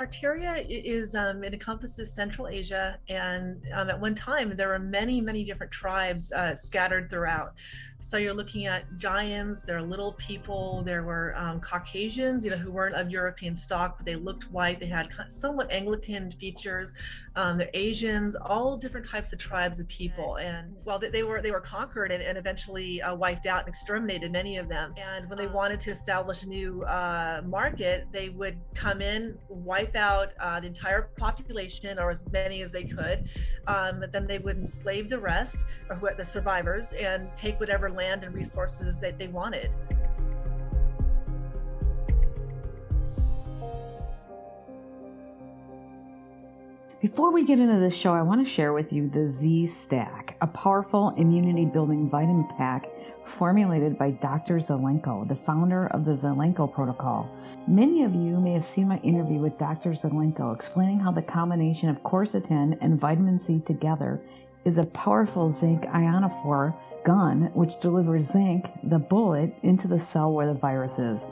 Tartaria is um, it encompasses Central Asia, and um, at one time there were many, many different tribes uh, scattered throughout. So you're looking at giants, there are little people, there were um, Caucasians, you know, who weren't of European stock, but they looked white. They had somewhat Anglican features. Um, they're Asians, all different types of tribes of people. And while well, they, were they were conquered and, and eventually uh, wiped out and exterminated many of them. And when they wanted to establish a new uh, market, they would come in, wipe out uh, the entire population or as many as they could. Um, but then they would enslave the rest, or who, the survivors, and take whatever land and resources that they wanted. Before we get into this show, I want to share with you the Z Stack, a powerful immunity building vitamin pack formulated by Dr. Zelenko, the founder of the Zelenko Protocol. Many of you may have seen my interview with Dr. Zelenko explaining how the combination of quercetin and vitamin C together is a powerful zinc ionophore gun which delivers zinc, the bullet, into the cell where the virus is.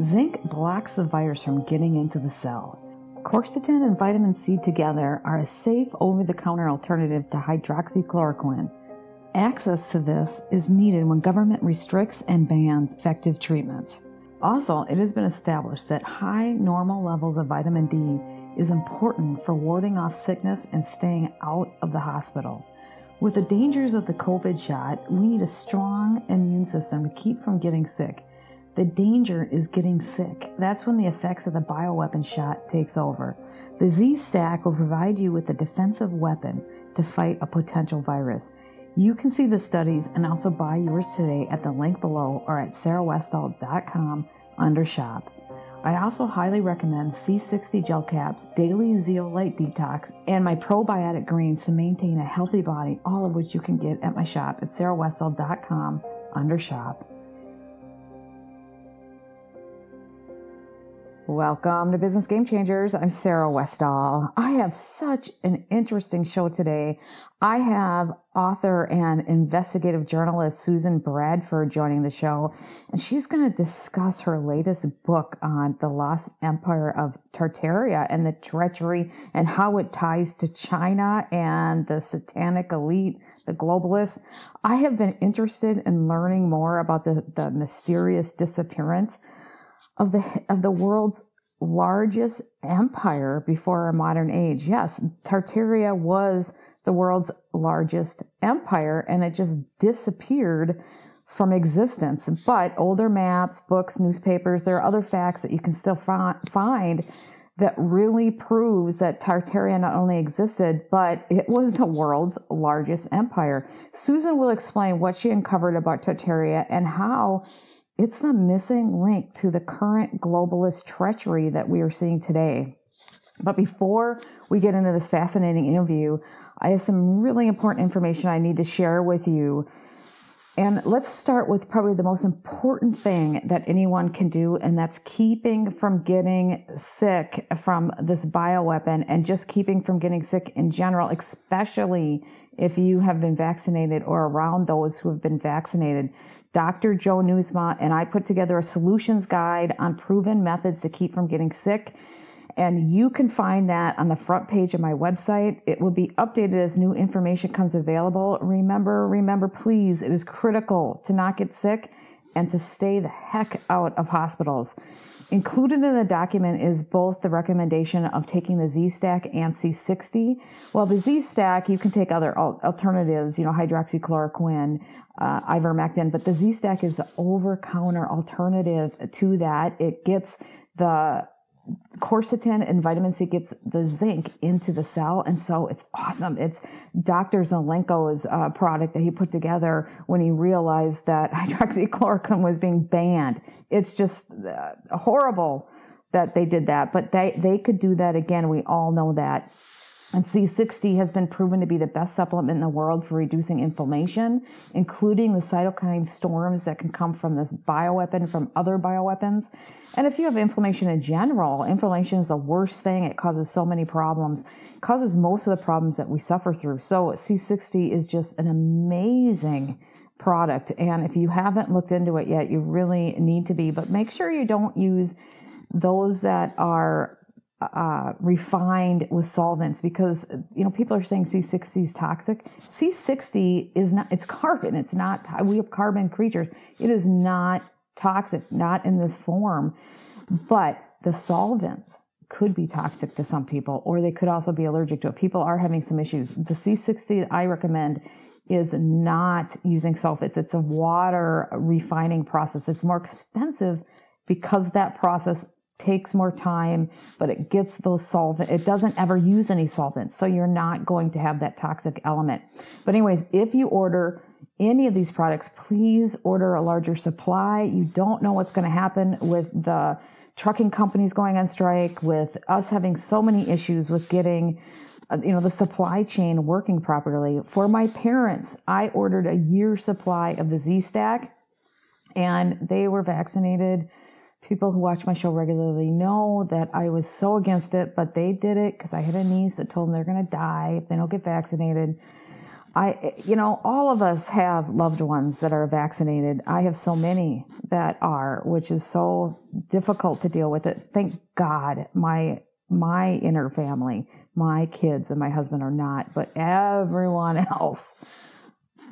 Zinc blocks the virus from getting into the cell. Quercetin and vitamin C together are a safe over the counter alternative to hydroxychloroquine. Access to this is needed when government restricts and bans effective treatments. Also, it has been established that high normal levels of vitamin D is important for warding off sickness and staying out of the hospital. With the dangers of the COVID shot, we need a strong immune system to keep from getting sick. The danger is getting sick. That's when the effects of the bioweapon shot takes over. The Z Stack will provide you with a defensive weapon to fight a potential virus. You can see the studies and also buy yours today at the link below or at sarahwestall.com under shop. I also highly recommend C60 Gel Caps, Daily Zeolite Detox, and my probiotic greens to maintain a healthy body, all of which you can get at my shop at sarahwestall.com under shop. Welcome to Business Game Changers. I'm Sarah Westall. I have such an interesting show today. I have author and investigative journalist Susan Bradford joining the show, and she's going to discuss her latest book on the lost empire of Tartaria and the treachery and how it ties to China and the satanic elite, the globalists. I have been interested in learning more about the, the mysterious disappearance of the of the world's largest empire before our modern age. Yes, Tartaria was the world's largest empire and it just disappeared from existence. But older maps, books, newspapers, there are other facts that you can still find that really proves that Tartaria not only existed, but it was the world's largest empire. Susan will explain what she uncovered about Tartaria and how it's the missing link to the current globalist treachery that we are seeing today. But before we get into this fascinating interview, I have some really important information I need to share with you. And let's start with probably the most important thing that anyone can do, and that's keeping from getting sick from this bioweapon and just keeping from getting sick in general, especially if you have been vaccinated or around those who have been vaccinated. Dr. Joe Newsma and I put together a solutions guide on proven methods to keep from getting sick. And you can find that on the front page of my website. It will be updated as new information comes available. Remember, remember, please, it is critical to not get sick and to stay the heck out of hospitals. Included in the document is both the recommendation of taking the Z Stack and C60. Well, the Z Stack, you can take other alternatives, you know, hydroxychloroquine, uh, ivermectin, but the Z Stack is the over counter alternative to that. It gets the quercetin and vitamin C gets the zinc into the cell. And so it's awesome. It's Dr. Zelenko's uh, product that he put together when he realized that hydroxychloroquine was being banned. It's just uh, horrible that they did that, but they, they could do that again. We all know that. And C60 has been proven to be the best supplement in the world for reducing inflammation, including the cytokine storms that can come from this bioweapon, from other bioweapons. And if you have inflammation in general, inflammation is the worst thing. It causes so many problems, it causes most of the problems that we suffer through. So C60 is just an amazing product. And if you haven't looked into it yet, you really need to be, but make sure you don't use those that are uh, refined with solvents because you know people are saying C60 is toxic. C60 is not. It's carbon. It's not. We have carbon creatures. It is not toxic. Not in this form. But the solvents could be toxic to some people, or they could also be allergic to it. People are having some issues. The C60 I recommend is not using sulfates. It's a water refining process. It's more expensive because that process takes more time, but it gets those solvent. It doesn't ever use any solvents. So you're not going to have that toxic element. But anyways, if you order any of these products, please order a larger supply. You don't know what's going to happen with the trucking companies going on strike, with us having so many issues with getting uh, you know the supply chain working properly for my parents i ordered a year supply of the z stack and they were vaccinated people who watch my show regularly know that I was so against it, but they did it because I had a niece that told them they're going to die if they don't get vaccinated. I, you know, all of us have loved ones that are vaccinated. I have so many that are, which is so difficult to deal with it. Thank God my, my inner family, my kids and my husband are not, but everyone else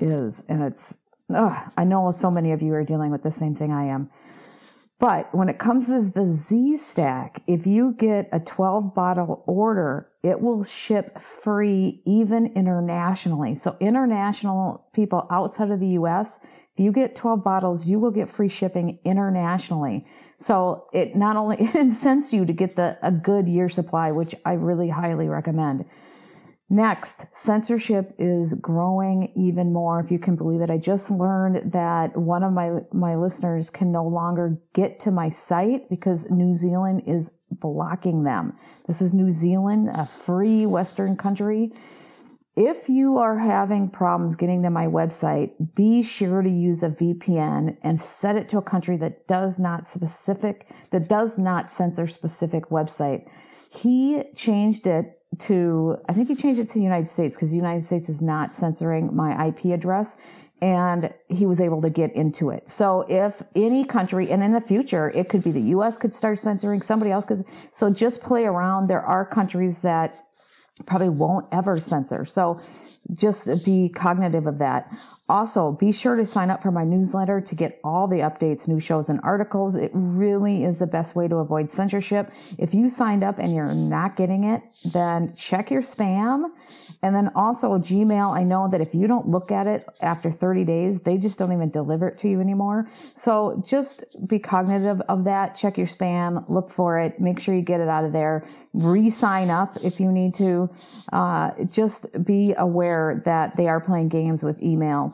is. And it's, ugh, I know so many of you are dealing with the same thing I am. But when it comes to the Z Stack, if you get a 12 bottle order, it will ship free even internationally. So international people outside of the US, if you get 12 bottles, you will get free shipping internationally. So it not only incents you to get the a good year supply, which I really highly recommend. Next, censorship is growing even more, if you can believe it. I just learned that one of my, my listeners can no longer get to my site because New Zealand is blocking them. This is New Zealand, a free Western country. If you are having problems getting to my website, be sure to use a VPN and set it to a country that does not specific, that does not censor specific website. He changed it to, I think he changed it to the United States because the United States is not censoring my IP address and he was able to get into it. So if any country, and in the future, it could be the US could start censoring somebody else because, so just play around. There are countries that probably won't ever censor. So just be cognitive of that. Also, be sure to sign up for my newsletter to get all the updates, new shows, and articles. It really is the best way to avoid censorship. If you signed up and you're not getting it, then check your spam. And then also Gmail, I know that if you don't look at it after 30 days, they just don't even deliver it to you anymore. So just be cognitive of that. Check your spam, look for it, make sure you get it out of there, re sign up if you need to. Uh, just be aware that they are playing games with email,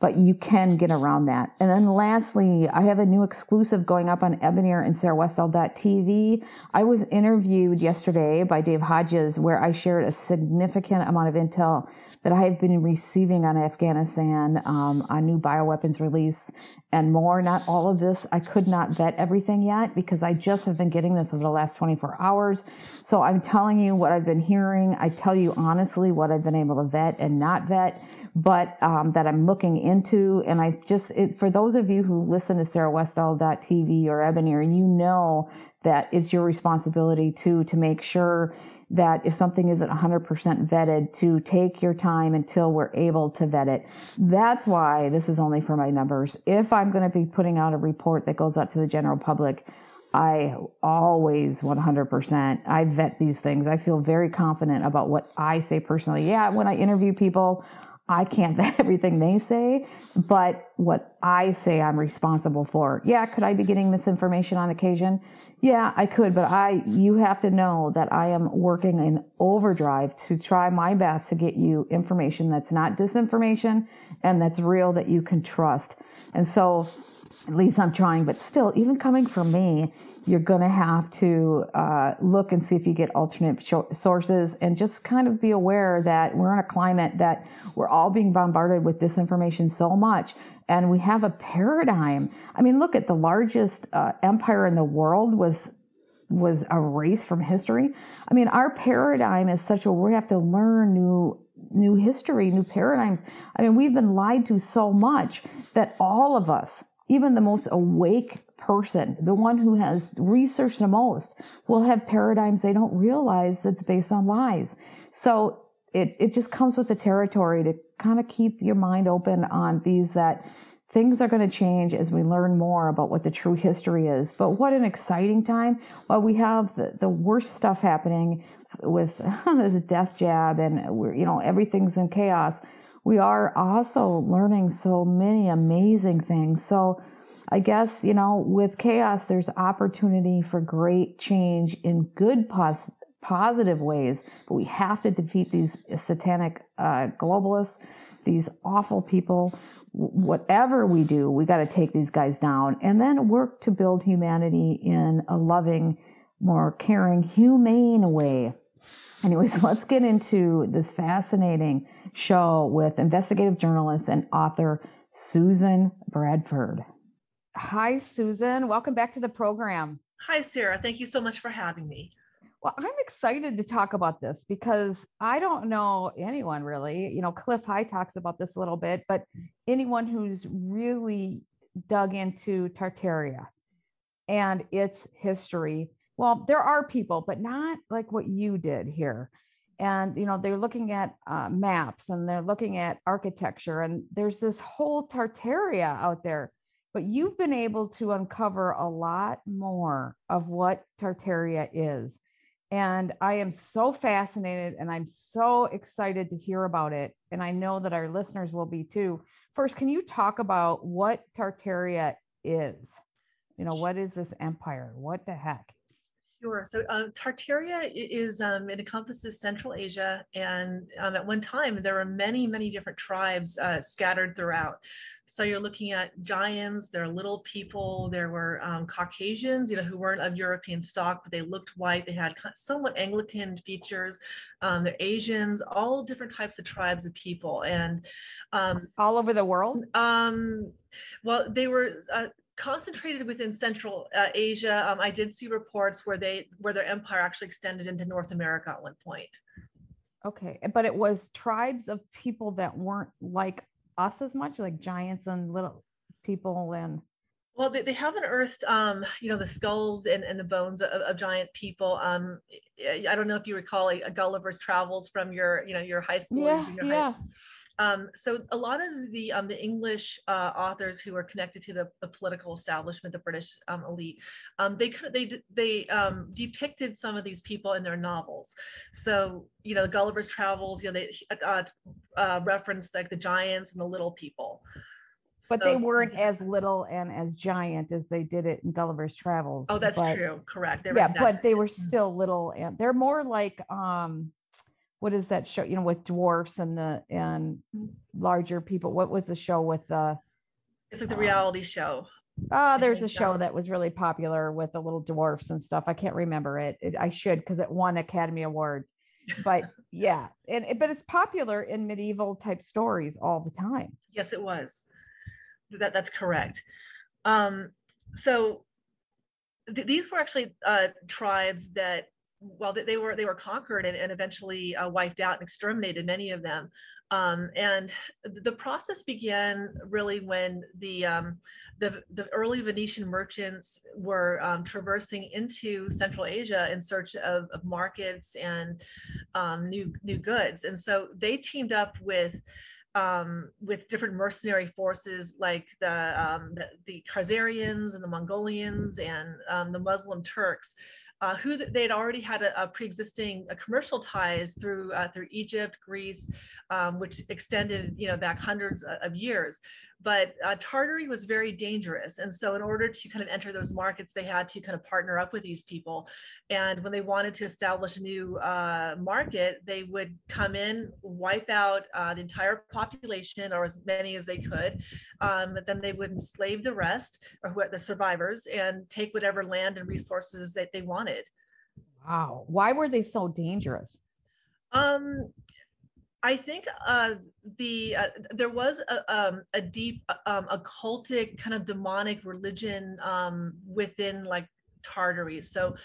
but you can get around that. And then lastly, I have a new exclusive going up on Ebonier and TV. I was interviewed yesterday by Dave Hodges where I shared a significant amount of intel that I have been receiving on Afghanistan, um, on new bioweapons release, and more. Not all of this. I could not vet everything yet because I just have been getting this over the last 24 hours. So I'm telling you what I've been hearing. I tell you honestly what I've been able to vet and not vet, but um, that I'm looking into. And I just, it, for those of you who listen to sarah sarahwestall.tv or Ebonier, you know that it's your responsibility to to make sure that if something isn't 100% vetted to take your time until we're able to vet it that's why this is only for my members if i'm going to be putting out a report that goes out to the general public I always 100%. I vet these things. I feel very confident about what I say personally. Yeah, when I interview people, I can't vet everything they say, but what I say I'm responsible for. Yeah, could I be getting misinformation on occasion? Yeah, I could, but I, you have to know that I am working in overdrive to try my best to get you information that's not disinformation and that's real that you can trust. And so at least I'm trying, but still, even coming from me, you're going to have to uh, look and see if you get alternate sources and just kind of be aware that we're in a climate that we're all being bombarded with disinformation so much and we have a paradigm. I mean look at the largest uh, empire in the world was was erased from history. I mean our paradigm is such a we have to learn new new history new paradigms. I mean we've been lied to so much that all of us even the most awake person, the one who has researched the most, will have paradigms they don't realize that's based on lies. So it, it just comes with the territory to kind of keep your mind open on these that things are going to change as we learn more about what the true history is. But what an exciting time. While we have the, the worst stuff happening with this death jab and we're, you know, everything's in chaos, we are also learning so many amazing things. So I guess, you know, with chaos, there's opportunity for great change in good pos- positive ways, but we have to defeat these satanic uh, globalists, these awful people whatever we do, we got to take these guys down and then work to build humanity in a loving, more caring, humane way. Anyways, let's get into this fascinating show with investigative journalist and author Susan Bradford. Hi, Susan. Welcome back to the program. Hi, Sarah. Thank you so much for having me. Well, I'm excited to talk about this because I don't know anyone really. You know, Cliff High talks about this a little bit, but anyone who's really dug into Tartaria and its history. Well, there are people, but not like what you did here. And, you know, they're looking at uh, maps and they're looking at architecture, and there's this whole Tartaria out there. But you've been able to uncover a lot more of what Tartaria is and I am so fascinated and I'm so excited to hear about it. And I know that our listeners will be too. First, can you talk about what Tartaria is? You know, what is this empire? What the heck? Sure. So um, Tartaria is um, it encompasses Central Asia, and um, at one time there were many, many different tribes uh, scattered throughout. So you're looking at giants, there are little people, there were um, Caucasians, you know, who weren't of European stock, but they looked white. They had somewhat Anglican features. Um, they're Asians, all different types of tribes of people. And um, all over the world? Um, well, they were uh, concentrated within Central uh, Asia. Um, I did see reports where they where their empire actually extended into North America at one point. Okay, but it was tribes of people that weren't like us as much, like giants and little people and well, they, they haven't unearthed, um, you know, the skulls and, and the bones of, of giant people. Um, I don't know if you recall a, a Gulliver's Travels from your, you know, your high school. Yeah, yeah. High, um, so a lot of the um, the English uh, authors who are connected to the, the political establishment, the British um, elite, um, they they they um, depicted some of these people in their novels. So you know, Gulliver's Travels, you know, they uh, uh, reference like the giants and the little people. But so, they weren't as little and as giant as they did it in Gulliver's Travels. Oh, that's but, true. Correct. yeah, but they were mm. still little, and they're more like um what is that show? You know, with dwarfs and the and larger people. What was the show with the? It's like the um, reality show. Oh, there's a show that was really popular with the little dwarfs and stuff. I can't remember it. it I should because it won Academy Awards. But yeah, and but it's popular in medieval type stories all the time. Yes, it was. That that's correct. Um, so th- these were actually uh, tribes that well, they, were they were conquered and, and eventually uh, wiped out and exterminated many of them. Um, and the process began really when the um, the, the early Venetian merchants were um, traversing into Central Asia in search of, of markets and um, new new goods. And so they teamed up with um, with different mercenary forces like the, um, the, the Khazarians and the Mongolians and um, the Muslim Turks uh, who they'd already had a, a pre-existing a commercial ties through uh, through Egypt, Greece, um, which extended you know back hundreds of years. But uh, Tartary was very dangerous, and so in order to kind of enter those markets, they had to kind of partner up with these people. And when they wanted to establish a new uh, market, they would come in, wipe out uh, the entire population or as many as they could. Um, but then they would enslave the rest, or who the survivors, and take whatever land and resources that they wanted. Wow! Why were they so dangerous? Um, I think uh, the uh, there was a, um, a deep um, occultic kind of demonic religion um, within like Tartary. So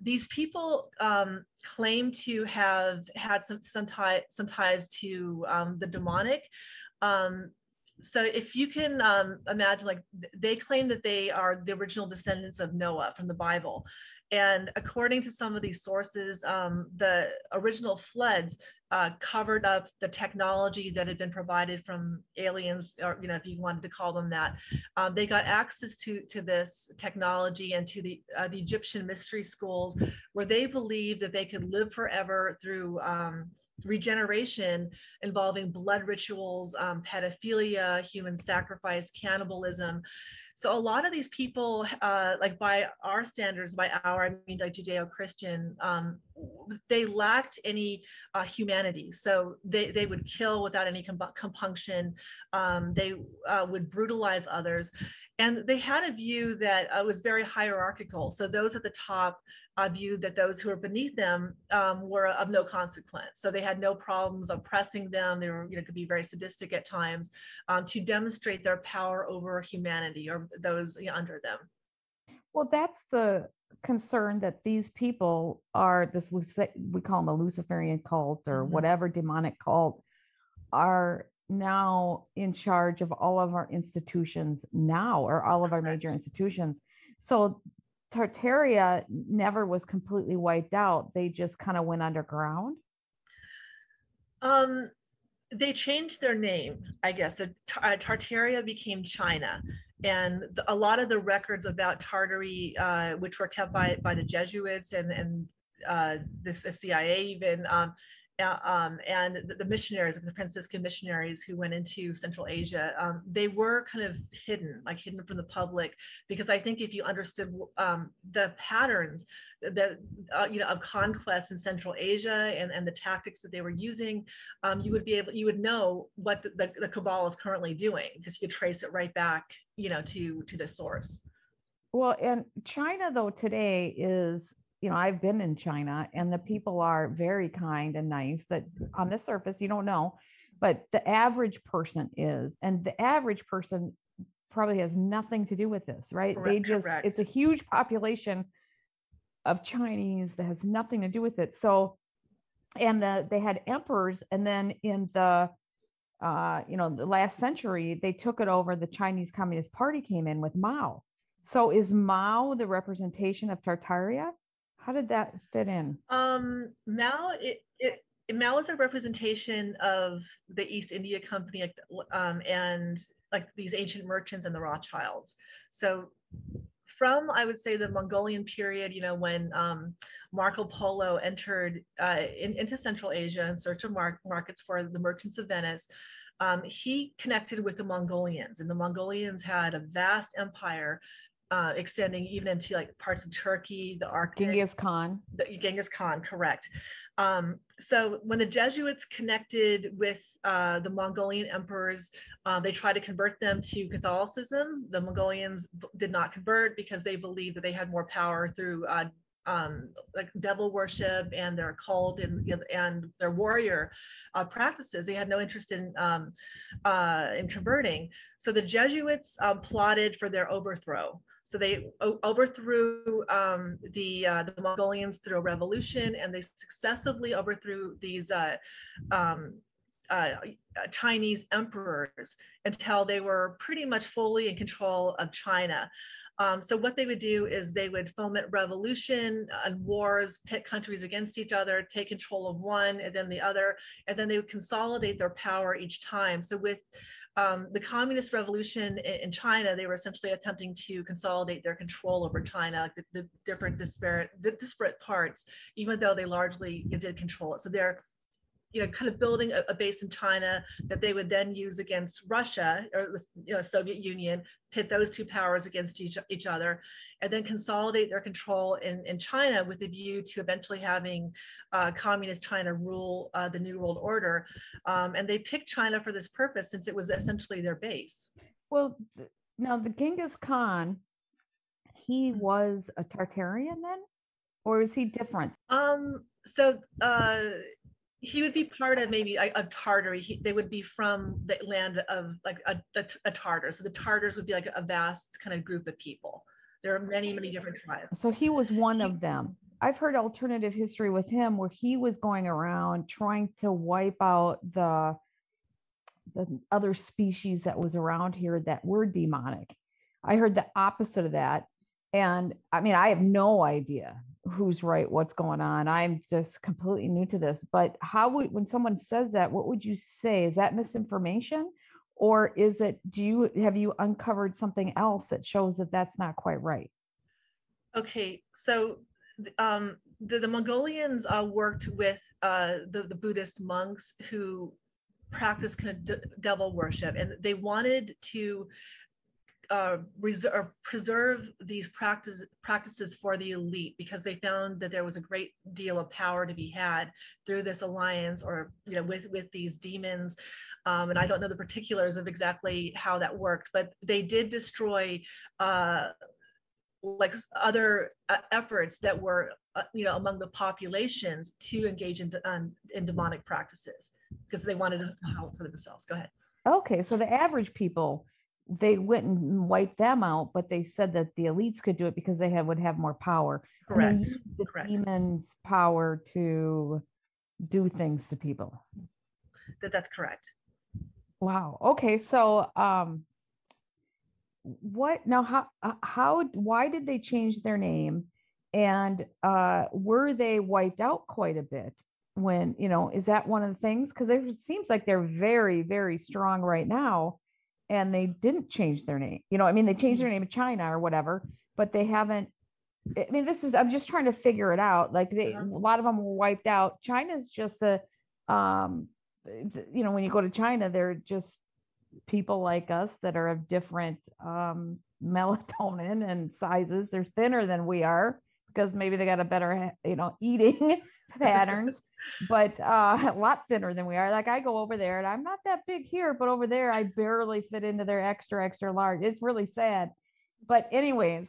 these people um, claim to have had some some, tie, some ties to um, the demonic. Um, so if you can imagine, like they claim that they are the original descendants of Noah from the Bible. And according to some of these sources, um, the original floods uh, covered up the technology that had been provided from aliens, or you know, if you wanted to call them that. Um, they got access to to this technology and to the uh, the Egyptian mystery schools, where they believed that they could live forever through um, regeneration involving blood rituals, um, pedophilia, human sacrifice, cannibalism. So a lot of these people, uh, like by our standards, by our, I mean like Judeo-Christian, um, they lacked any uh, humanity. So they, they would kill without any compunction. Um, they uh, would brutalize others. And they had a view that uh, was very hierarchical. So those at the top uh, viewed that those who were beneath them um, were of no consequence. So they had no problems oppressing them. They were, you know, could be very sadistic at times um, to demonstrate their power over humanity or those you know, under them. Well, that's the concern that these people are this Lucifer, we call them a Luciferian cult or mm-hmm. whatever demonic cult are now in charge of all of our institutions now or all of our major institutions so Tartaria never was completely wiped out. They just kind of went underground. Um, they changed their name, I guess. Uh, Tartaria became China, and the, a lot of the records about Tartary, uh, which were kept by by the Jesuits and and uh, this CIA even, um, uh, um, and the, the, missionaries, the Franciscan missionaries who went into Central Asia, um, they were kind of hidden, like hidden from the public, because I think if you understood um, the patterns that uh, you know of conquest in Central Asia and, and the tactics that they were using, um, you would be able, you would know what the, the, the cabal is currently doing because you could trace it right back, you know, to to the source. Well, and China though today is you know, I've been in China and the people are very kind and nice that on the surface you don't know, but the average person is, and the average person probably has nothing to do with this, right? Correct, they just, correct. it's a huge population of Chinese that has nothing to do with it. So, and the, they had emperors and then in the, uh, you know, the last century, they took it over. The Chinese Communist Party came in with Mao. So is Mao the representation of Tartaria? How did that fit in? Um, Mao, it, it, Mao is a representation of the East India Company um, and like these ancient merchants and the Rothschilds. So from I would say the Mongolian period, you know, when um, Marco Polo entered uh, in, into Central Asia in search of mar markets for the merchants of Venice, um, he connected with the Mongolians, and the Mongolians had a vast empire uh, extending even into like parts of Turkey, the Arctic. Genghis Khan. The, Genghis Khan, correct. Um, so when the Jesuits connected with uh, the Mongolian emperors, uh, they tried to convert them to Catholicism. The Mongolians did not convert because they believed that they had more power through uh, um, like devil worship and their cult and you know, and their warrior uh, practices. They had no interest in um, uh, in converting. So the Jesuits um, plotted for their overthrow. So they overthrew um, the, uh, the Mongolians through a revolution and they successively overthrew these uh, um, uh, Chinese emperors until they were pretty much fully in control of China. Um, so what they would do is they would foment revolution and wars, pit countries against each other, take control of one and then the other, and then they would consolidate their power each time. So with um, the communist revolution in, China, they were essentially attempting to consolidate their control over China, the, the different disparate, the disparate parts, even though they largely did control it. So they're you know, kind of building a, a, base in China that they would then use against Russia or the you know, Soviet Union, pit those two powers against each, each other, and then consolidate their control in, in China with a view to eventually having uh, communist China rule uh, the New World Order. Um, and they picked China for this purpose since it was essentially their base. Well, now the Genghis Khan, he mm-hmm. was a Tartarian then? Or is he different? Um, so uh, he would be part of maybe a, a Tartary. He, they would be from the land of like a, a, a, Tartar. So the Tartars would be like a vast kind of group of people. There are many, many different tribes. So he was one of them. I've heard alternative history with him where he was going around trying to wipe out the the other species that was around here that were demonic. I heard the opposite of that. And I mean, I have no idea who's right, what's going on. I'm just completely new to this. But how would, when someone says that, what would you say? Is that misinformation? Or is it, do you, have you uncovered something else that shows that that's not quite right? Okay, so um, the, the Mongolians uh, worked with uh, the, the Buddhist monks who practiced kind of de- devil worship, and they wanted to uh, reserve, preserve these practice, practices for the elite because they found that there was a great deal of power to be had through this alliance or you know with with these demons um, and I don't know the particulars of exactly how that worked, but they did destroy uh, like other uh, efforts that were uh, you know among the populations to engage in, um, in demonic practices because they wanted to help for themselves. Go ahead. Okay, so the average people they went and wiped them out, but they said that the elites could do it because they have would have more power. Correct. the Correct. demons' power to do things to people. That that's correct. Wow. Okay. So, um, what now? How uh, how why did they change their name? And uh, were they wiped out quite a bit? When you know, is that one of the things? Because it seems like they're very very strong right now, and they didn't change their name. You know, I mean, they changed their name to China or whatever, but they haven't. I mean, this is I'm just trying to figure it out. Like they, a lot of them were wiped out. China's just a um you know, when you go to China, they're just people like us that are of different um, melatonin and sizes. They're thinner than we are because maybe they got a better, you know, eating patterns, but uh, a lot thinner than we are. Like I go over there and I'm not that big here, but over there I barely fit into their extra, extra large. It's really sad. But anyways,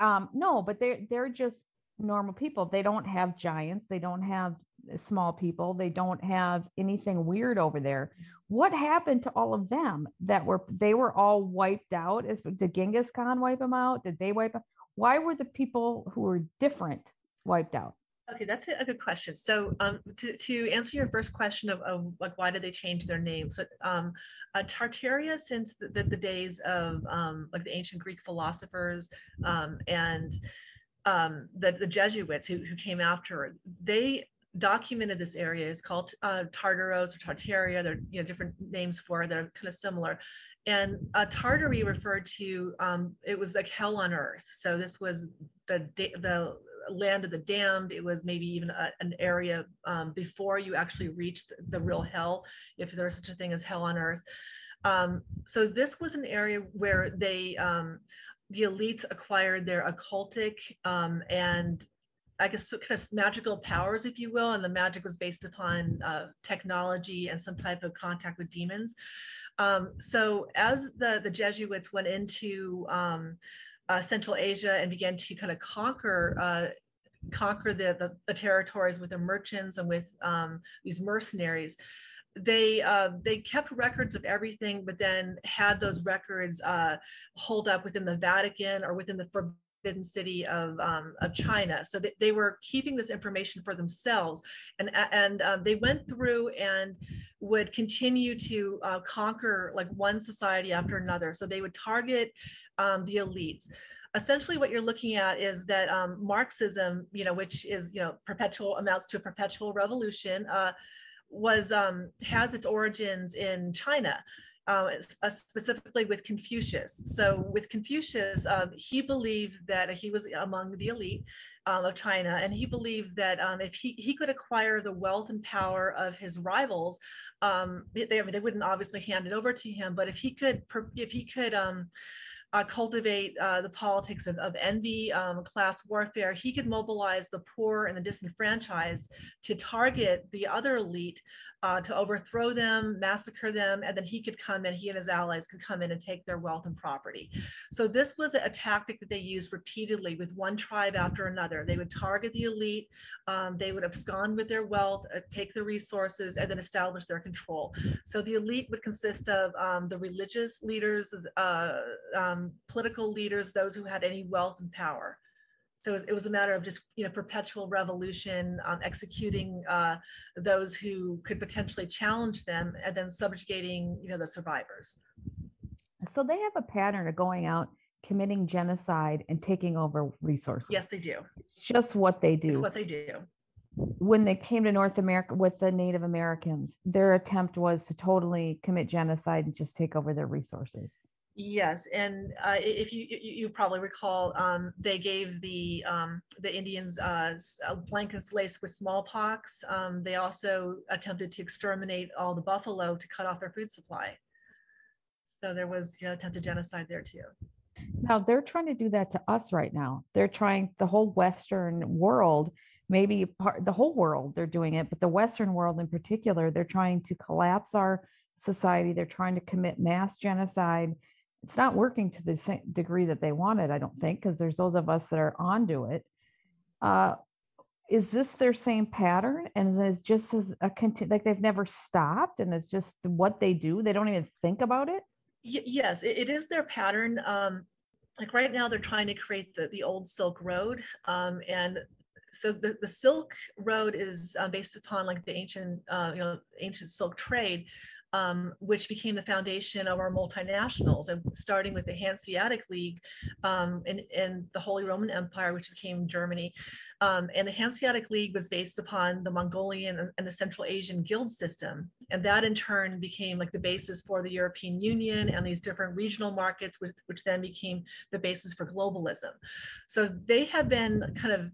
um, no, but they're they're just normal people. They don't have giants. They don't have small people. They don't have anything weird over there. What happened to all of them that were they were all wiped out? Is did Genghis Khan wipe them out? Did they wipe? out? Why were the people who were different wiped out? Okay, that's a good question. So um, to, to answer your first question of, of like why did they change their names? So, um, uh, Tartaria, since the, the, the days of um, like the ancient Greek philosophers um, and um, the, the Jesuits who, who came after, they documented this area. It's called uh, Tartaros or Tartaria. There are you know different names for it that are kind of similar. And uh, Tartary referred to um, it was like hell on earth. So this was the the land of the damned. It was maybe even a, an area um, before you actually reached the, the real hell, if there's such a thing as hell on earth. Um, so this was an area where they, um, the elites acquired their occultic um, and I guess kind of magical powers, if you will, and the magic was based upon uh, technology and some type of contact with demons. Um, so as the the Jesuits went into um, uh, Central Asia and began to kind of conquer uh, conquer the, the, the territories with the merchants and with um, these mercenaries. They uh, they kept records of everything, but then had those records uh, holed up within the Vatican or within the city of um, of China. So they, they were keeping this information for themselves, and and um, they went through and would continue to uh, conquer like one society after another. So they would target um, the elites essentially what you're looking at is that um, Marxism, you know, which is, you know, perpetual amounts to a perpetual revolution, uh, was um, has its origins in China. Uh, uh, specifically with Confucius. So with Confucius, um, he believed that he was among the elite um, of China, and he believed that um, if he, he could acquire the wealth and power of his rivals, um, they, I mean, they wouldn't obviously hand it over to him, but if he could, if he could um, uh, cultivate uh, the politics of, of envy, um, class warfare. He could mobilize the poor and the disenfranchised to target the other elite, uh, to overthrow them, massacre them, and then he could come in, he and his allies could come in and take their wealth and property. So this was a tactic that they used repeatedly with one tribe after another. They would target the elite, um, they would abscond with their wealth, uh, take the resources, and then establish their control. So the elite would consist of um, the religious leaders, uh, um, political leaders, those who had any wealth and power. So it was, a matter of just you know perpetual revolution, um, executing uh, those who could potentially challenge them, and then subjugating you know the survivors. So they have a pattern of going out, committing genocide, and taking over resources. Yes, they do. It's just what they do. It's what they do. when they came to North America with the Native Americans, their attempt was to totally commit genocide and just take over their resources. Yes, and uh, if you, you you probably recall, um, they gave the um, the Indians uh, uh, blankets laced with smallpox. Um, they also attempted to exterminate all the buffalo to cut off their food supply. So there was you know attempted genocide there too. Now they're trying to do that to us right now. They're trying the whole Western world, maybe part the whole world, they're doing it, but the Western world in particular, they're trying to collapse our society. They're trying to commit mass genocide. It's not working to the same degree that they wanted, I don't think, because there's those of us that are onto it. Uh, is this their same pattern? And is just as a conti- like they've never stopped and it's just what they do? They don't even think about it? Y- yes, it, it is their pattern. Um, like right now, they're trying to create the, the old Silk Road. Um, and so the, the Silk Road is uh, based upon like the ancient, uh, you know, ancient silk trade, um, which became the foundation of our multinationals. And starting with the Hanseatic League um, and, and the Holy Roman Empire, which became Germany. Um, and the Hanseatic League was based upon the Mongolian and- the Central Asian guild system. And that in turn became like the basis for the European Union and these different regional markets, which, which then became the basis for globalism. So they have been kind of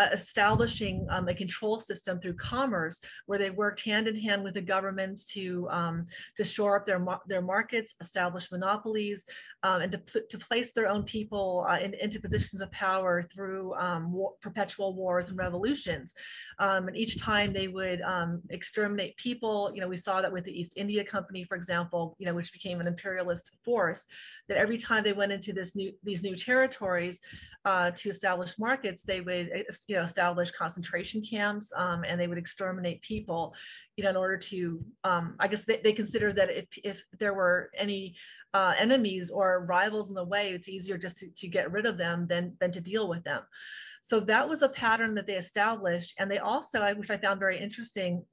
uh, establishing um, a control system through commerce where they worked hand in hand with the governments to um, to shore up their their markets, establish monopolies, um, and to to place their own people uh, in, into positions of power through um, war, perpetual wars and revolutions. Um, and each time they would exterminate people. You know, we saw that with the East India Company, for example. You know, which became an imperialist force. That every time they went into this new these new territories uh, to establish markets, they would uh, you know establish concentration camps um, and they would exterminate people. You know, in order to, um, I guess they, they consider that if if there were any uh, enemies or rivals in the way, it's easier just to, to get rid of them than, than to deal with them. So that was a pattern that they established. And they also, which I found very interesting,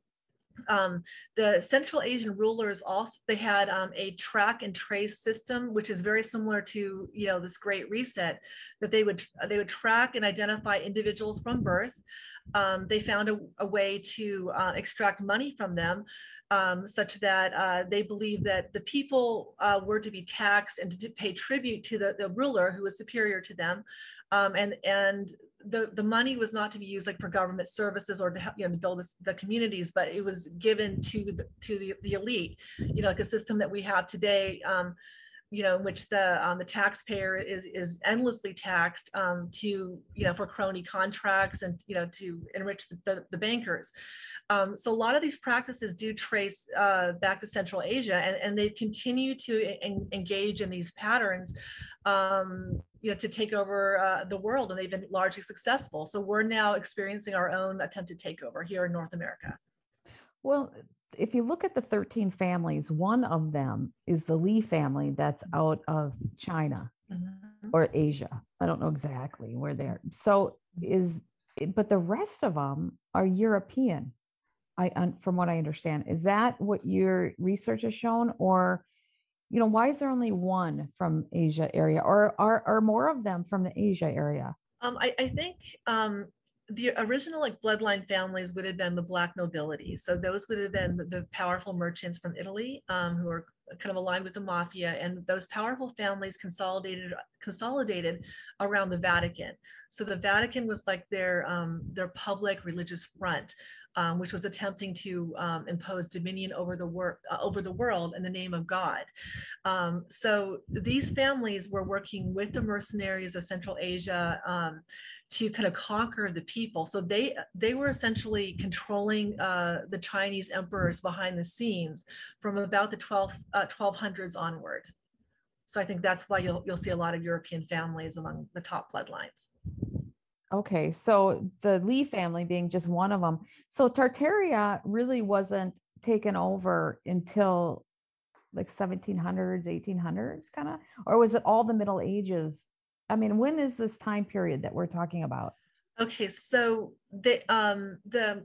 um, the Central Asian rulers also, they had um, a track and trace system, which is very similar to, you know, this great reset, that they would, they would track and identify individuals from birth. Um, they found a, a way to uh, extract money from them um, such that uh, they believed that the people uh, were to be taxed and to, to pay tribute to the, the ruler who was superior to them. Um, and and the, the money was not to be used like for government services or to help, you know, build this, the communities, but it was given to the, to the, the elite, you know, like a system that we have today, um, you know, in which the um, the taxpayer is is endlessly taxed um, to you know for crony contracts and you know to enrich the, the, the bankers. Um, so a lot of these practices do trace uh, back to Central Asia, and, and they continue to en- engage in these patterns, um, you know, to take over uh, the world, and they've been largely successful. So we're now experiencing our own attempted takeover here in North America. Well, if you look at the 13 families, one of them is the Lee family that's out of China or Asia. I don't know exactly where they're. So is but the rest of them are European. I from what I understand. Is that what your research has shown or you know, why is there only one from Asia area or are are more of them from the Asia area? Um, I, I think um, the original like bloodline families would have been the black nobility. So those would have been the, powerful merchants from Italy um, who are kind of aligned with the mafia, and those powerful families consolidated consolidated around the Vatican. So the Vatican was like their um, their public religious front. Um, which was attempting to um, impose dominion over the wor- uh, over the world in the name of God. Um, so these families were working with the mercenaries of Central Asia um, to kind of conquer the people. So they they were essentially controlling uh, the Chinese emperors behind the scenes from about the 12th, uh, 1200s onward. So I think that's why you'll you'll see a lot of European families among the top bloodlines. Okay, so the Lee family being just one of them. So Tartaria really wasn't taken over until like 1700s, 1800s kind of, or was it all the Middle Ages I mean, when is this time period that we're talking about? Okay, so the um, the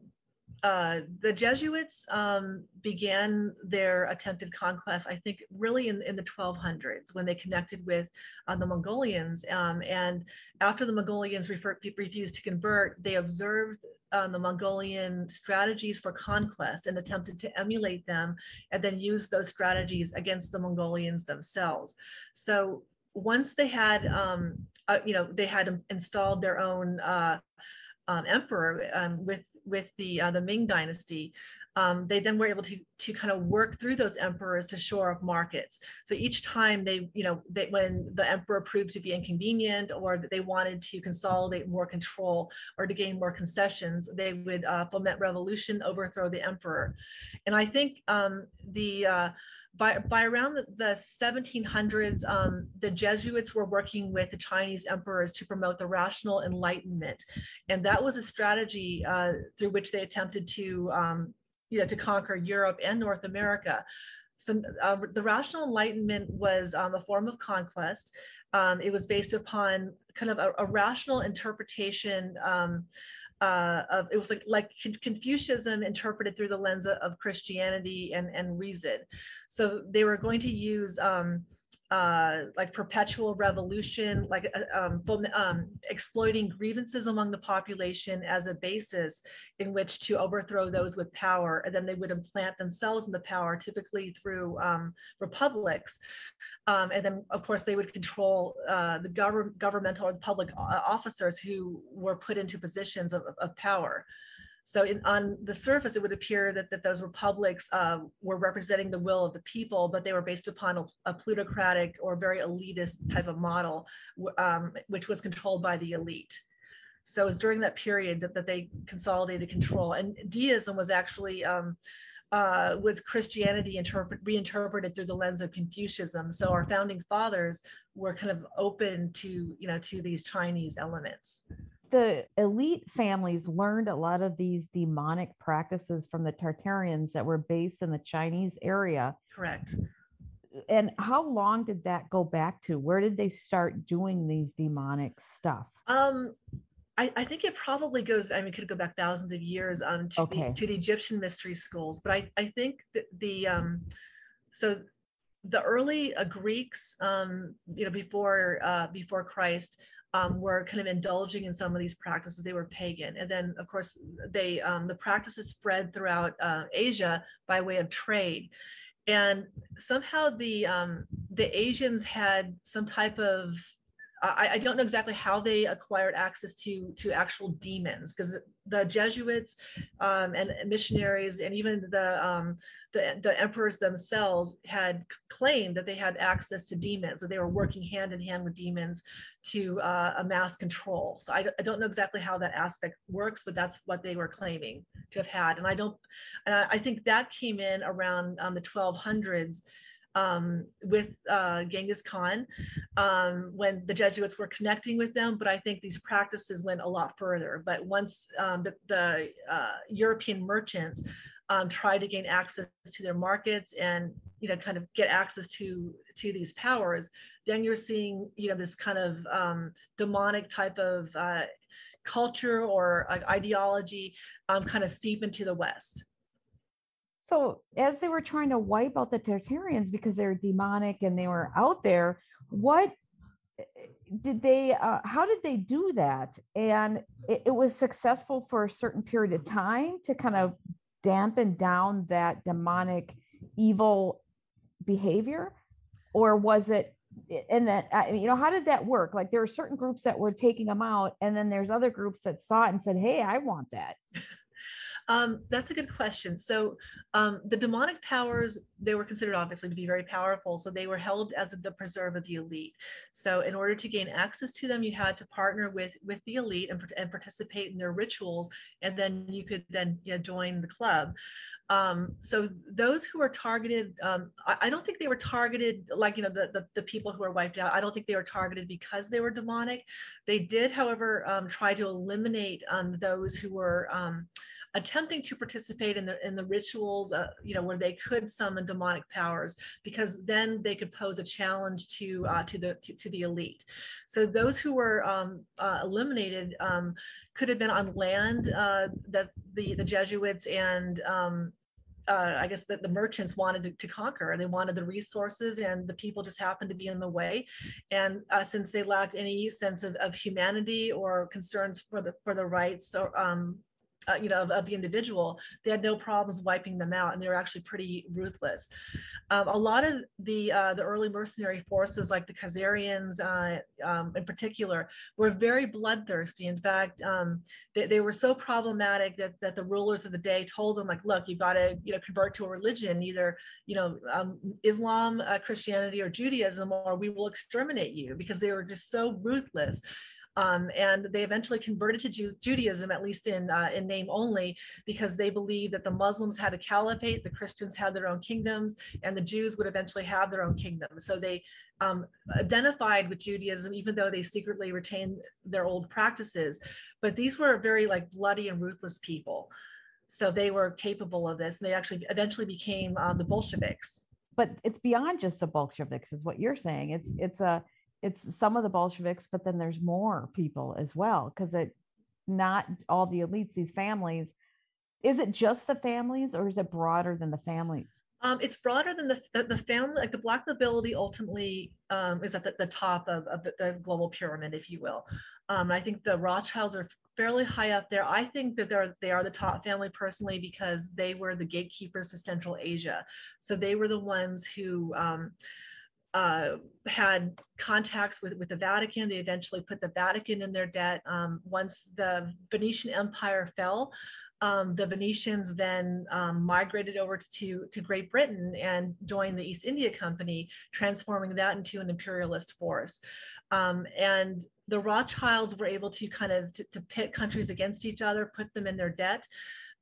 uh, the Jesuits um, began their attempted conquest, I think, really in, in the 1200s when they connected with uh, the Mongolians. Um, and after the Mongolians refer, refused to convert, they observed um, the Mongolian strategies for conquest and attempted to emulate them and then use those strategies against the Mongolians themselves. So once they had, um, uh, you know, they had installed their own uh, um, emperor um, with with the uh, the Ming dynasty, um, they then were able to to kind of work through those emperors to shore up markets. So each time they, you know, they, when the emperor proved to be inconvenient or that they wanted to consolidate more control or to gain more concessions, they would uh, foment revolution, overthrow the emperor. And I think um, the uh, by, by around the, the 1700s, um, the Jesuits were working with the Chinese emperors to promote the rational enlightenment. And that was a strategy uh, through which they attempted to, um, you know, to conquer Europe and North America. So uh, the rational enlightenment was um, a form of conquest. Um, it was based upon kind of a, a rational interpretation um, uh, of it was like like Confucianism interpreted through the lens of, Christianity and and reason. So they were going to use um, uh, like perpetual revolution, like uh, um, um, exploiting grievances among the population as a basis in which to overthrow those with power, and then they would implant themselves in the power, typically through um, republics. Um, and then, of course, they would control uh, the gov governmental or the public uh, officers who were put into positions of, of power. So in, on the surface, it would appear that, that those republics uh, were representing the will of the people, but they were based upon a, a plutocratic or very elitist type of model, um, which was controlled by the elite. So it was during that period that, that they consolidated control. And deism was actually, um, uh, with Christianity interpret, reinterpreted through the lens of Confucianism. So our founding fathers were kind of open to, you know, to these Chinese elements the elite families learned a lot of these demonic practices from the Tartarians that were based in the Chinese area. Correct. And how long did that go back to? Where did they start doing these demonic stuff? Um, I, I think it probably goes, I mean, it could go back thousands of years um, to, okay. the, to the Egyptian mystery schools. But I, I think that the, um, so the early uh, Greeks, um, you know, before, uh, before Christ, um, were kind of indulging in some of these practices. They were pagan, and then of course they um, the practices spread throughout uh, Asia by way of trade, and somehow the um, the Asians had some type of I, I, don't know exactly how they acquired access to to actual demons because the, the, Jesuits um, and missionaries and even the, um, the the emperors themselves had claimed that they had access to demons that they were working hand in hand with demons to uh, amass control. So I, I don't know exactly how that aspect works, but that's what they were claiming to have had. And I don't, and I, I think that came in around um, the 1200s um, with uh, Genghis Khan um, when the Jesuits were connecting with them. But I think these practices went a lot further. But once um, the, the uh, European merchants um, tried to gain access to their markets and you know kind of get access to to these powers, then you're seeing you know this kind of um, demonic type of uh, culture or uh, ideology um, kind of seep into the West. So as they were trying to wipe out the Tartarians because they're demonic and they were out there, what eh, eh, did they uh, how did they do that? And it, it, was successful for a certain period of time to kind of dampen down that demonic evil behavior? Or was it eh, and that you know how did that work? Like there are certain groups that were taking them out and then there's other groups that saw it and said hey i want that Um, that's a good question. So um, the demonic powers, they were considered obviously to be very powerful. So they were held as the preserve of the elite. So in order to gain access to them, you had to partner with, with the elite and, and participate in their rituals. And then you could then you know, join the club. Um, so those who were targeted, um, I, I, don't think they were targeted like, you know, the, the, the, people who were wiped out. I don't think they were targeted because they were demonic. They did, however, um, try to eliminate um, those who were um, attempting to participate in the in the rituals, uh, you know, where they could summon demonic powers, because then they could pose a challenge to uh, to the to, to, the elite. So those who were um, uh, eliminated um, could have been on land uh, that the the Jesuits and um, uh, I guess that the merchants wanted to, to, conquer. They wanted the resources, and the people just happened to be in the way. And uh, since they lacked any sense of, of humanity or concerns for the for the rights or um, uh, you know, of, of, the individual, they had no problems wiping them out, and they were actually pretty ruthless. Um, a lot of the uh, the early mercenary forces, like the Khazarians uh, um, in particular, were very bloodthirsty. In fact, um, they, they were so problematic that that the rulers of the day told them, like, look, you've got to you know convert to a religion, either you know um, Islam, uh, Christianity, or Judaism, or we will exterminate you, because they were just so ruthless. Um, and they eventually converted to Ju Judaism, at least in, uh, in name only, because they believed that the Muslims had a caliphate, the Christians had their own kingdoms, and the Jews would eventually have their own kingdom. So they um, identified with Judaism, even though they secretly retained their old practices. But these were very like bloody and ruthless people. So they were capable of this. And they actually eventually became uh, the Bolsheviks. But it's beyond just the Bolsheviks, is what you're saying. It's it's a it's some of the Bolsheviks, but then there's more people as well because it not all the elites, these families. Is it just the families or is it broader than the families? Um, it's broader than the, the, the family, like the black nobility ultimately um, is at the, the top of, of the, the, global pyramid, if you will. Um, I think the Rothschilds are fairly high up there. I think that they're they are the top family personally because they were the gatekeepers to Central Asia. So they were the ones who um, uh, had contacts with, with the Vatican. They eventually put the Vatican in their debt. Um, once the Venetian Empire fell, um, the Venetians then um, migrated over to, to Great Britain and joined the East India Company, transforming that into an imperialist force. Um, and the Rothschilds were able to kind of to, pit countries against each other, put them in their debt,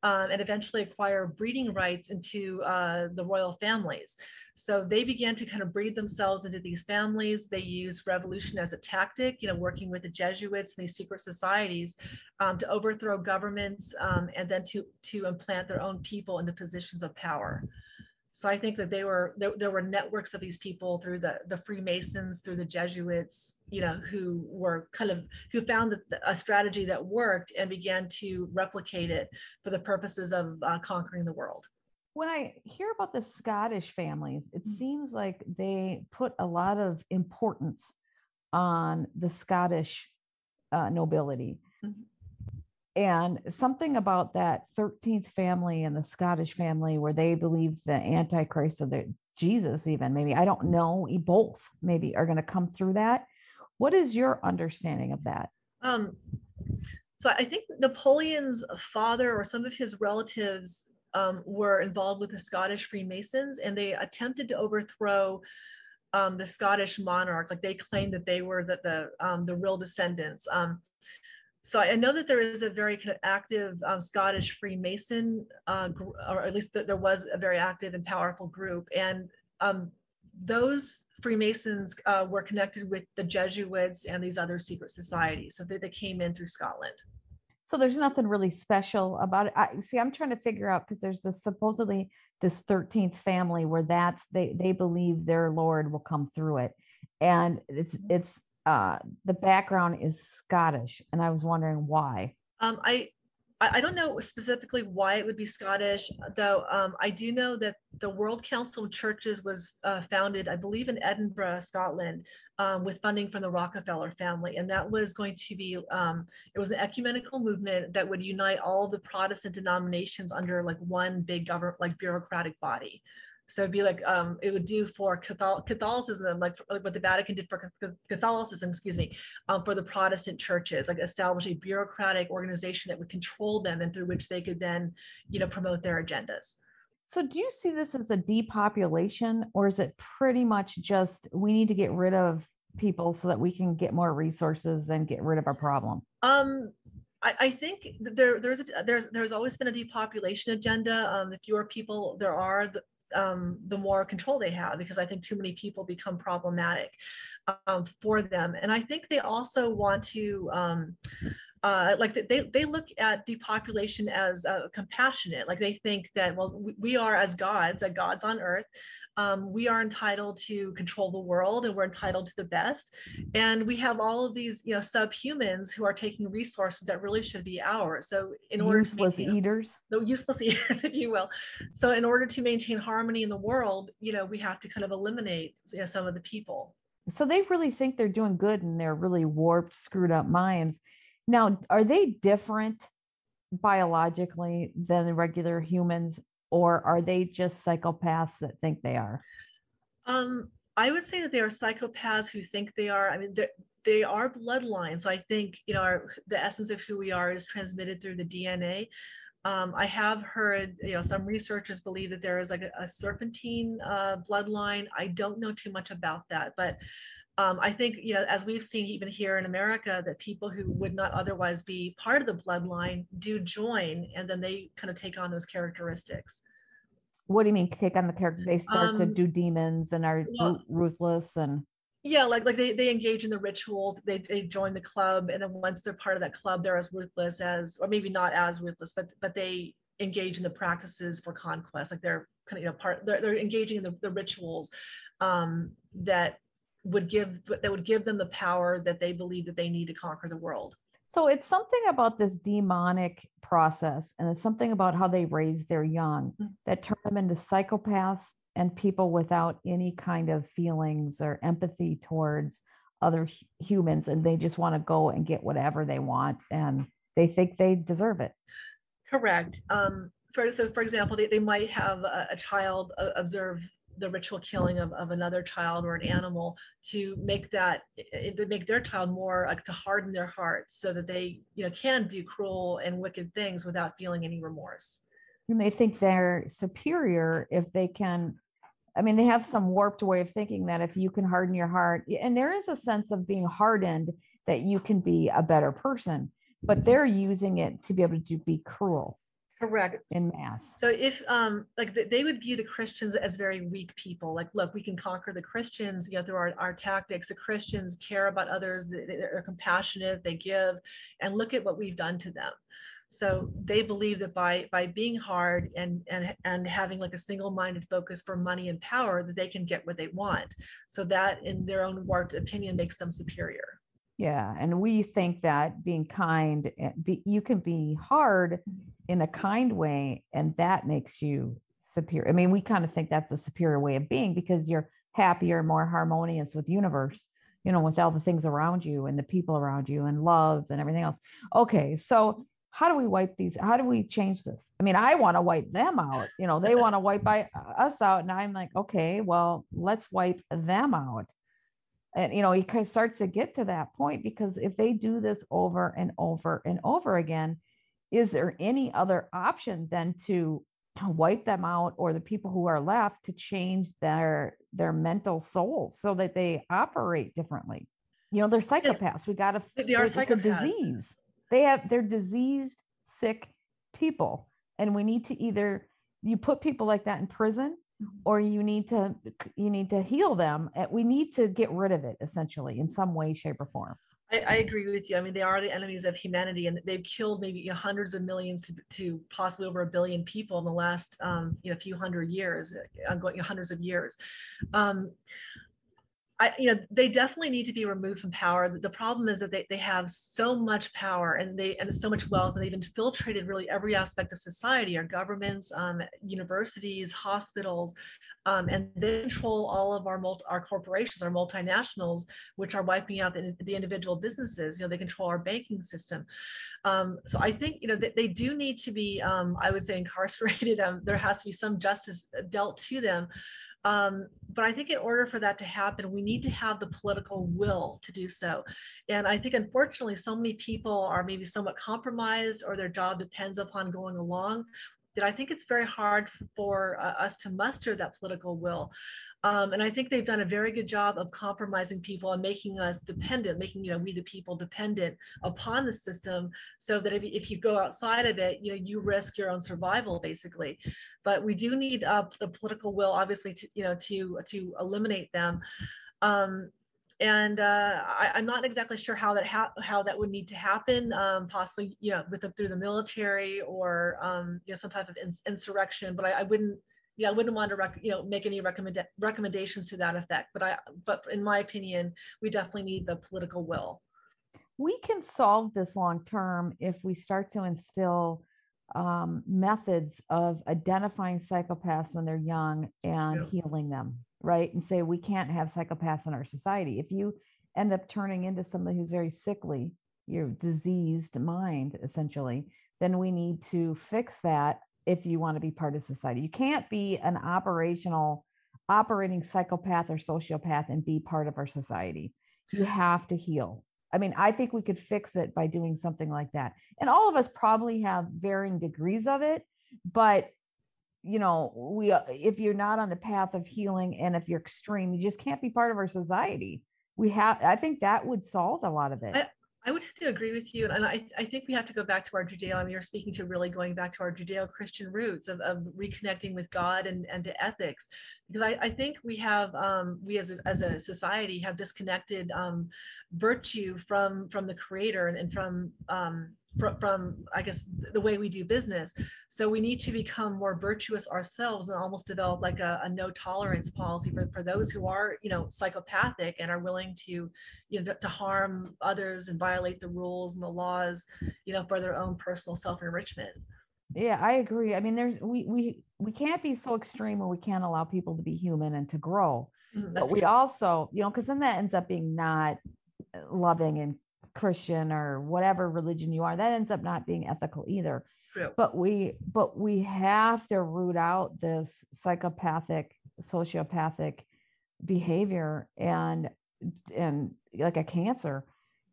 um, and eventually acquire breeding rights into uh, the royal families. So they began to kind of breed themselves into these families. They used revolution as a tactic, you know, working with the Jesuits and these secret societies um, to overthrow governments um, and then to, to implant their own people into positions of power. So I think that they were there, there were networks of these people through the the Freemasons, through the Jesuits, you know, who were kind of who found a strategy that worked and began to replicate it for the purposes of uh, conquering the world when I hear about the Scottish families, it Mm. seems like they put a lot of importance on the Scottish uh, nobility. Mhm. And something about that 13th family and the Scottish family where they believe the Antichrist or the Jesus, even maybe, I don't know, both maybe are going to come through that. What is your understanding of that? Um, so I think Napoleon's father or some of his relatives um, were involved with the Scottish Freemasons and they attempted to overthrow um, the Scottish monarch. Like they claimed that they were the, the, um, the real descendants. Um, so I know that there is a very active um, Scottish Freemason, uh, or at least there was a very active and powerful group. And um, those Freemasons uh, were connected with the Jesuits and these other secret societies. So they, they came in through Scotland. So there's nothing really special about it. I see. I'm trying to figure out because there's this supposedly this 13th family where that's they they believe their Lord will come through it, and it's mm-hmm. it's uh the background is Scottish, and I was wondering why. Um, I I don't know specifically why it would be Scottish, though um, I do know that the World Council of Churches was uh, founded, I believe, in Edinburgh, Scotland, um, with funding from the Rockefeller family. And that was going to be, um, it was an ecumenical movement that would unite all the Protestant denominations under like one big government, like bureaucratic body. So it'd be like um, it would do for Catholicism, like, like, what the Vatican did for Catholicism, excuse me, um, for the Protestant churches, like establish a bureaucratic organization that would control them and through which they could then, you know, promote their agendas. So do you see this as a depopulation or is it pretty much just we need to get rid of people so that we can get more resources and get rid of our problem? Um, I, I think there, there's a, there's there's always been a depopulation agenda. Um, the fewer people there are, the, um, the more control they have because I think too many people become problematic um, for them. And I think they also want to um, uh, like they, they look at depopulation as uh, compassionate like they think that well we, are as gods as gods on earth um, we are entitled to control the world and we're entitled to the best. And we have all of these you know subhumans who are taking resources that really should be ours. So in order useless to maintain, eaters? the useless eaters if you will. So in order to maintain harmony in the world you know we have to kind of eliminate you know, some of the people. So they really think they're doing good and they're really warped screwed up minds. Now are they different biologically than the regular humans or are they just psychopaths that think they are? Um, I would say that they are psychopaths who think they are. I mean, they are bloodlines. I think you know our, the essence of who we are is transmitted through the DNA. Um, I have heard, you know, some researchers believe that there is like a, a serpentine uh, bloodline. I don't know too much about that, but um, I think, you know, as we've seen even here in America, that people who would not otherwise be part of the bloodline do join, and then they kind of take on those characteristics. What do you mean take on the character? They start um, to do demons and are well, ruthless and yeah like like they, they engage in the rituals they, they join the club and then once they're part of that club they're as ruthless as or maybe not as ruthless but but they engage in the practices for conquest like they're kind of you know part they're, they're engaging in the, the rituals um, that would give that would give them the power that they believe that they need to conquer the world. So it's something about this demonic process and it's something about how they raise their young mm. that turn them into psychopaths and people without any kind of feelings or empathy towards other humans and they just want to go and get whatever they want and they think they deserve it. Correct. Um for so for example they, they might have a, a child uh, observe the ritual killing of, of another child or an animal to make that to make their child more like to harden their hearts so that they you know can do cruel and wicked things without feeling any remorse. You may think they're superior if they can i mean they have some warped way of thinking that if you can harden your heart and there is a sense of being hardened that you can be a better person but they're using it to be able to be cruel Correct. in mass. So if um like they would view the Christians as very weak people, like look, we can conquer the Christians, you know, through our, our tactics. The Christians care about others, they're compassionate, they give, and look at what we've done to them. So they believe that by by being hard and and and having like a single-minded focus for money and power, that they can get what they want. So that, in their own warped opinion, makes them superior. Yeah, and we think that being kind, eh, be, you can be hard in a kind way, and that makes you superior. I mean, we kind of think that's a superior way of being because you're happier, more harmonious with the universe, you know, with all the things around you and the people around you and love and everything else. Okay, so how do we wipe these? How do we change this? I mean, I want to wipe them out. You know, they want to wipe by, us out, and I'm like, okay, well, let's wipe them out and you know he kind of starts to get to that point because if they do this over and over and over again is there any other option than to wipe them out or the people who are left to change their their mental souls so that they operate differently? You know they're psychopaths. We got to they are psychopaths. it's a disease. They have they're diseased sick people. And we need to either you put people like that in prison or you need to you need to heal them eh, we need to get rid of it essentially in some way shape or form I, I, agree with you. I mean, they are the enemies of humanity, and they've killed maybe you know, hundreds of millions to, to possibly over a billion people in the last um, you know few hundred years, uh, going you know, hundreds of years. Um, I, you know, they definitely need to be removed from power. The problem is that they, they have so much power and they and so much wealth, and they've infiltrated really every aspect of society, our governments, um, universities, hospitals, um, and they control all of our multi, our corporations, our multinationals, which are wiping out the, the individual businesses. You know, they control our banking system. Um, so I think you know they, they do need to be, um, I would say, incarcerated. Um, there has to be some justice dealt to them. Um, but I think in order for that to happen, we need to have the political will to do so. And I think unfortunately, so many people are maybe somewhat compromised or their job depends upon going along that I think it's very hard for uh, us to muster that political will. Um, and I think they've done a very good job of compromising people and making us dependent, making you know we the people dependent upon the system, so that if, if you go outside of it, you know you risk your own survival basically. But we do need uh, the political will, obviously, to you know to to eliminate them. Um, and uh, I, am not exactly sure how that ha- how that would need to happen. Um, possibly, you know, with the, through the military or um, you know some type of ins- insurrection. But I, I, wouldn't, yeah, I wouldn't want to you know make any recommend recommendations to that effect. But I, but in my opinion, we definitely need the political will. We can solve this long term if we start to instill um, methods of identifying psychopaths when they're young and yeah. healing them right? And say we can't have psychopaths in our society. If you end up turning into somebody who's very sickly, your diseased mind, essentially, then we need to fix that if you want to be part of society. You can't be an operational, operating psychopath or sociopath and be part of our society. You have to heal. I mean, I think we could fix it by doing something like that. And all of us probably have varying degrees of it, but you know, we uh, if you're not on the path of healing and if you're extreme, you just can't be part of our society. We have I think that would solve a lot of it. I, I would have to agree with you. And I, I think we have to go back to our Judeo, I mean, you're speaking to really going back to our Judeo-Christian roots of, of reconnecting with God and, and to ethics. Because I, I think we have, um, we as a, as a society have disconnected um, virtue from, from the creator and, and from, um, from, from i guess the way we do business. So we need to become more virtuous ourselves and almost develop like a, a, no tolerance policy for, for those who are you know psychopathic and are willing to you know to, to harm others and violate the rules and the laws you know for their own personal self-enrichment yeah i agree. I mean there's we we we can't be so extreme where we can't allow people to be human and to grow. Mm, but we also you know because then that ends up being not loving and Christian or whatever religion you are, that ends up not being ethical either. True. But we but we have to root out this psychopathic, sociopathic behavior and and like a cancer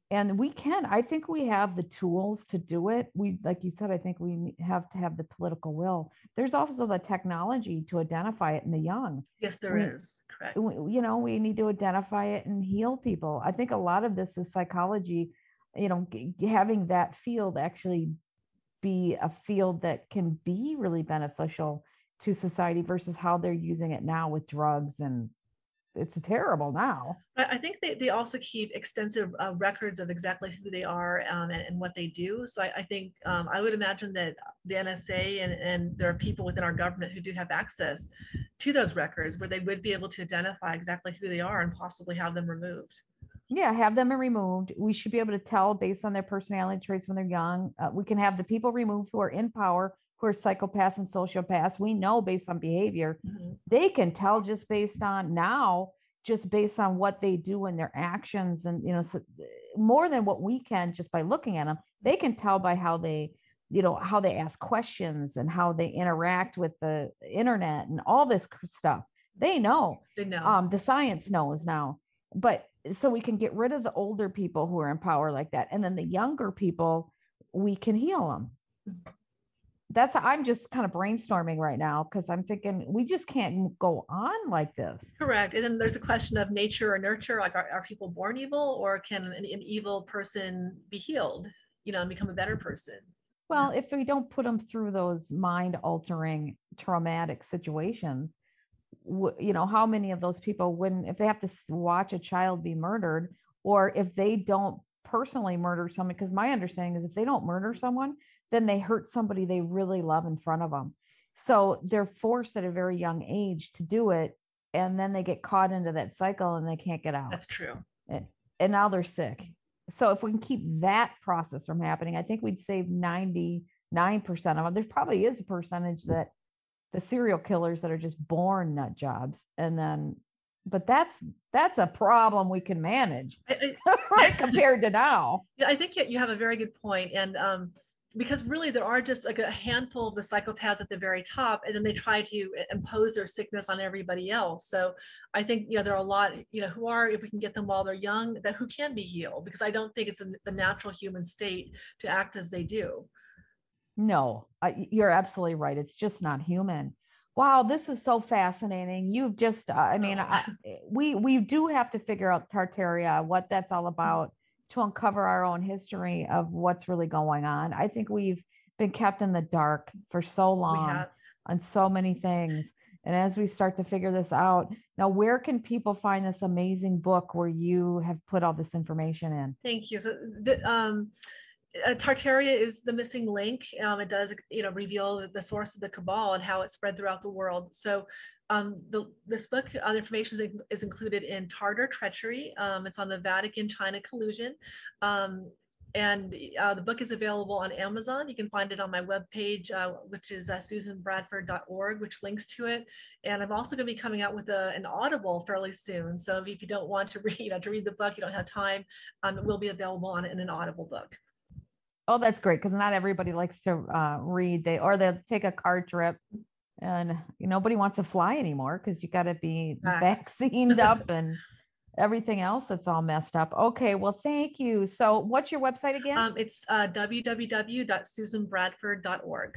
and we can i think we have the tools to do it. We like you said i think we have to have the political will. There's also the technology to identify it in the young. Yes there we, is. correct. we, you know we need to identify it and heal people. I think a lot of this is psychology you know g- having that field actually be a field that can be really beneficial to society versus how they're using it now with drugs and it's terrible now. I think they, they also keep extensive uh, records of exactly who they are um, and, and, what they do. So I, I think um, I would imagine that the NSA and, and there are people within our government who do have access to those records where they would be able to identify exactly who they are and possibly have them removed. Yeah, have them removed. We should be able to tell based on their personality traits when they're young. Uh, we can have the people removed who are in power who are psychopaths and sociopaths, we know based on behavior, mm-hmm. they can tell just based on now, just based on what they do and their actions, and you know, so more than what we can just by looking at them. They can tell by how they, you know, how they ask questions and how they interact with the internet and all this stuff. They know. They know. Um, the science knows now, but so we can get rid of the older people who are in power like that, and then the younger people, we can heal them. That's i'm just kind of brainstorming right now because i'm thinking we just can't go on like this. Correct and then there's a question of nature or nurture like are, are people born evil or can an, an evil person be healed you know and become a better person? Well if we don't put them through those mind altering traumatic situations you know how many of those people wouldn't if they have to watch a child be murdered or if they don't personally murder someone because my understanding is if they don't murder someone then they hurt somebody they really love in front of them. So they're forced at a very young age to do it. And then they get caught into that cycle and they can't get out. That's true. And, and now they're sick. So if we can keep that process from happening, I think we'd save 99% of them. There probably is a percentage that the serial killers that are just born nut jobs and then but that's that's a problem we can manage I, I, right compared to now yeah i think you have a very good point and um because really there are just like a handful of the psychopaths at the very top and then they try to impose their sickness on everybody else. So i think you know there are a lot you know who are if we can get them while they're young that who can be healed because i don't think it's the natural human state to act as they do. No you're absolutely right it's just not human. Wow this is so fascinating you've just i mean I, oh. eh, we we do have to figure out tartaria what that's all about to uncover our own history of what's really going on. I think we've been kept in the dark for so long on so many things. And as we start to figure this out, now where can people find this amazing book where you have put all this information in? Thank you. So the, um, uh, Tartaria is the missing link. Um, it does, you know, reveal the source of the cabal and how it spread throughout the world. So um, the, this book, uh, information is, is, included in Tartar Treachery. Um, it's on the Vatican-China collusion. Um, and uh, the book is available on Amazon. You can find it on my webpage, uh, which is uh, susanbradford.org, which links to it. And I'm also going to be coming out with a, an Audible fairly soon. So if you don't want to read, you know, to read the book, you don't have time, um, it will be available on in an Audible book. Oh, that's great because not everybody likes to uh, read. They or they'll take a car trip, and nobody wants to fly anymore because you got to be vaccinated up and everything else that's all messed up. Okay, well, thank you. So, what's your website again? Um, it's uh, www.susanbradford.org.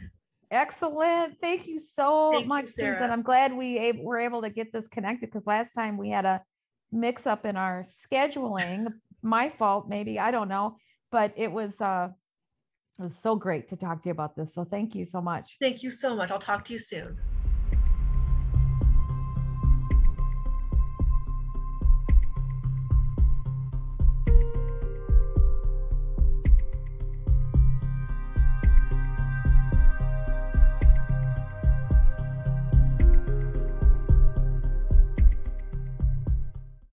Excellent. Thank you so thank much, you, Susan. I'm glad we were able to get this connected because last time we had a mix up in our scheduling. My fault, maybe. I don't know. But it was uh it was so great to talk to you about this. So thank you so much. Thank you so much. I'll talk to you soon.